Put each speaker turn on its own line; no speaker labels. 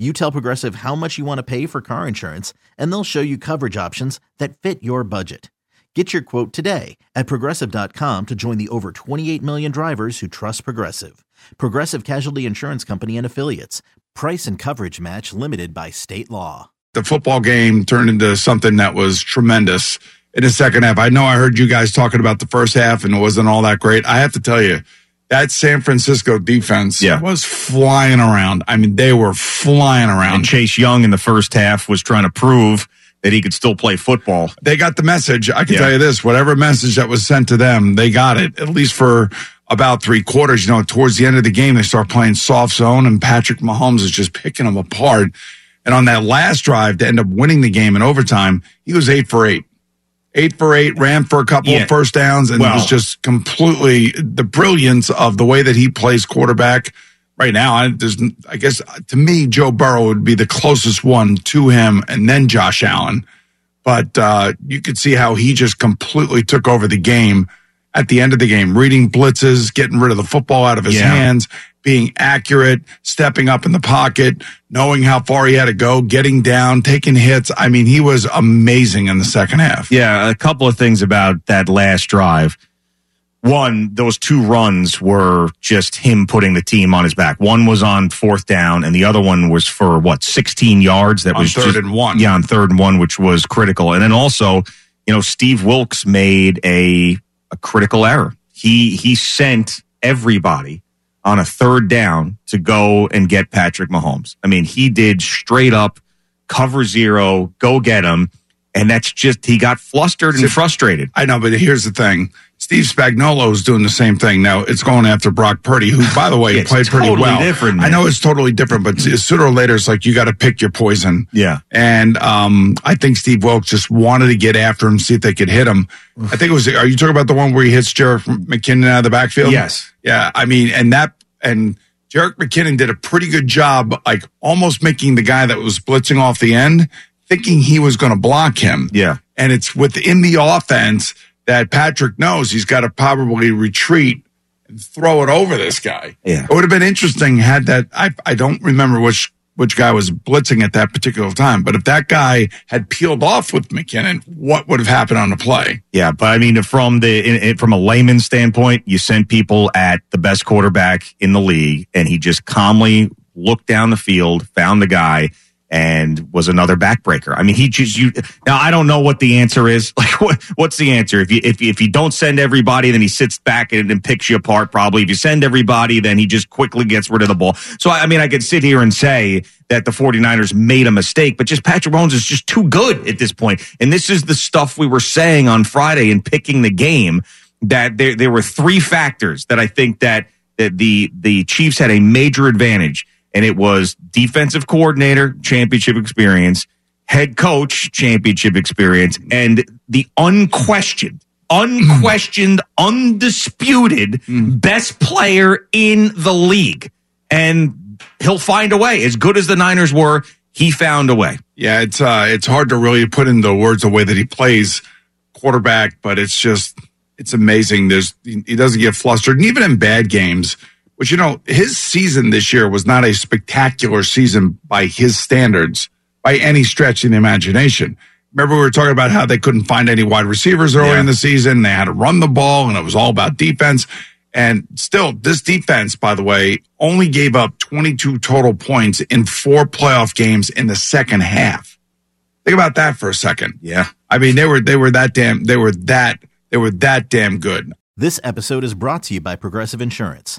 you tell Progressive how much you want to pay for car insurance, and they'll show you coverage options that fit your budget. Get your quote today at progressive.com to join the over 28 million drivers who trust Progressive. Progressive Casualty Insurance Company and Affiliates. Price and coverage match limited by state law.
The football game turned into something that was tremendous in the second half. I know I heard you guys talking about the first half and it wasn't all that great. I have to tell you, that San Francisco defense
Yeah.
was flying around. I mean, they were flying around.
And Chase Young in the first half was trying to prove that he could still play football.
they got the message. I can
Yeah.
tell you this, whatever message that was sent to them, they got it, at least for about three quarters. You know, towards the end of the game, they start playing soft zone and Patrick Mahomes is just picking them apart. And on that last drive to end up winning the game in overtime, he was eight for eight. Eight for eight, ran for a couple
Yeah.
of first downs, and it
Well-
was just completely the brilliance of the way that he plays quarterback right now. I, there's, I guess to me, Joe Burrow would be the closest one to him, and then Josh Allen but uh, you could see how he just completely took over the game at the end of the game, reading blitzes, getting rid of the football out of his
Yeah.
hands, being accurate, stepping up in the pocket, knowing how far he had to go, getting down, taking hits. I mean, he was amazing in the second half.
Yeah, a couple of things about that last drive. One, those two runs were just him putting the team on his back. One was on fourth down, and the other one was for what, 16 yards? That
On
was
third
just-
and one.
Yeah, on third and one, which was critical. And then also, you know, Steve Wilks made a, a critical error. He he sent everybody on a third down to go and get Patrick Mahomes. I mean, he did straight up cover zero, go get him. And that's just, he got flustered and frustrated.
I know, but here's the thing. Steve Spagnuolo is doing the same thing now. It's going after Brock Purdy, who, by the way, played pretty
totally
well.
different,
I know it's totally different, but sooner or later, it's like you got to pick your poison.
Yeah.
And um, I think Steve Wilks just wanted to get after him, see if they could hit him. I think it was. Are you talking about the one where he hits Jerick McKinnon out of the backfield?
Yes.
Yeah. I mean, and that and Jerick McKinnon did a pretty good job, like almost making the guy that was blitzing off the end thinking he was going to block him.
Yeah.
And it's within the offense that Patrick knows he's got to probably retreat and throw it over this guy.
Yeah.
It would have been interesting had that I I don't remember which which guy was blitzing at that particular time, but if that guy had peeled off with McKinnon, what would have happened on the play?
Yeah, but I mean, from the in, in, from a layman standpoint, you sent people at the best quarterback in the league, and he just calmly looked down the field, found the guy, and was another backbreaker. I mean, he just you now. I don't know what the answer is. Like, what, what's the answer? If you if if you don't send everybody, then he sits back and, and picks you apart. Probably. If you send everybody, then he just quickly gets rid of the ball. So I mean, I could sit here and say that the 49ers made a mistake, but just Patrick Mahomes is just too good at this point. And this is the stuff we were saying on Friday in picking the game that there there were three factors that I think that that the the Chiefs had a major advantage, and it was defensive coordinator, championship experience, head coach, championship experience, and the unquestioned, unquestioned, undisputed best player in the league. And he'll find a way. As good as the Niners were, he found a way.
Yeah, it's uh it's hard to really put into words the way that he plays quarterback, but it's just it's amazing. There's he he doesn't get flustered, and even in bad games, which you know his season this year was not a spectacular season by his standards by any stretch of the imagination. Remember, we were talking about how they couldn't find any wide receivers early
Yeah.
in the season. They had to run the ball, and it was all about defense. And still, this defense, by the way, only gave up 22 total points in four playoff games in the second half. Think about that for a second.
Yeah.
I mean, they were they were that damn they were that they were that damn good.
This episode is brought to you by Progressive Insurance.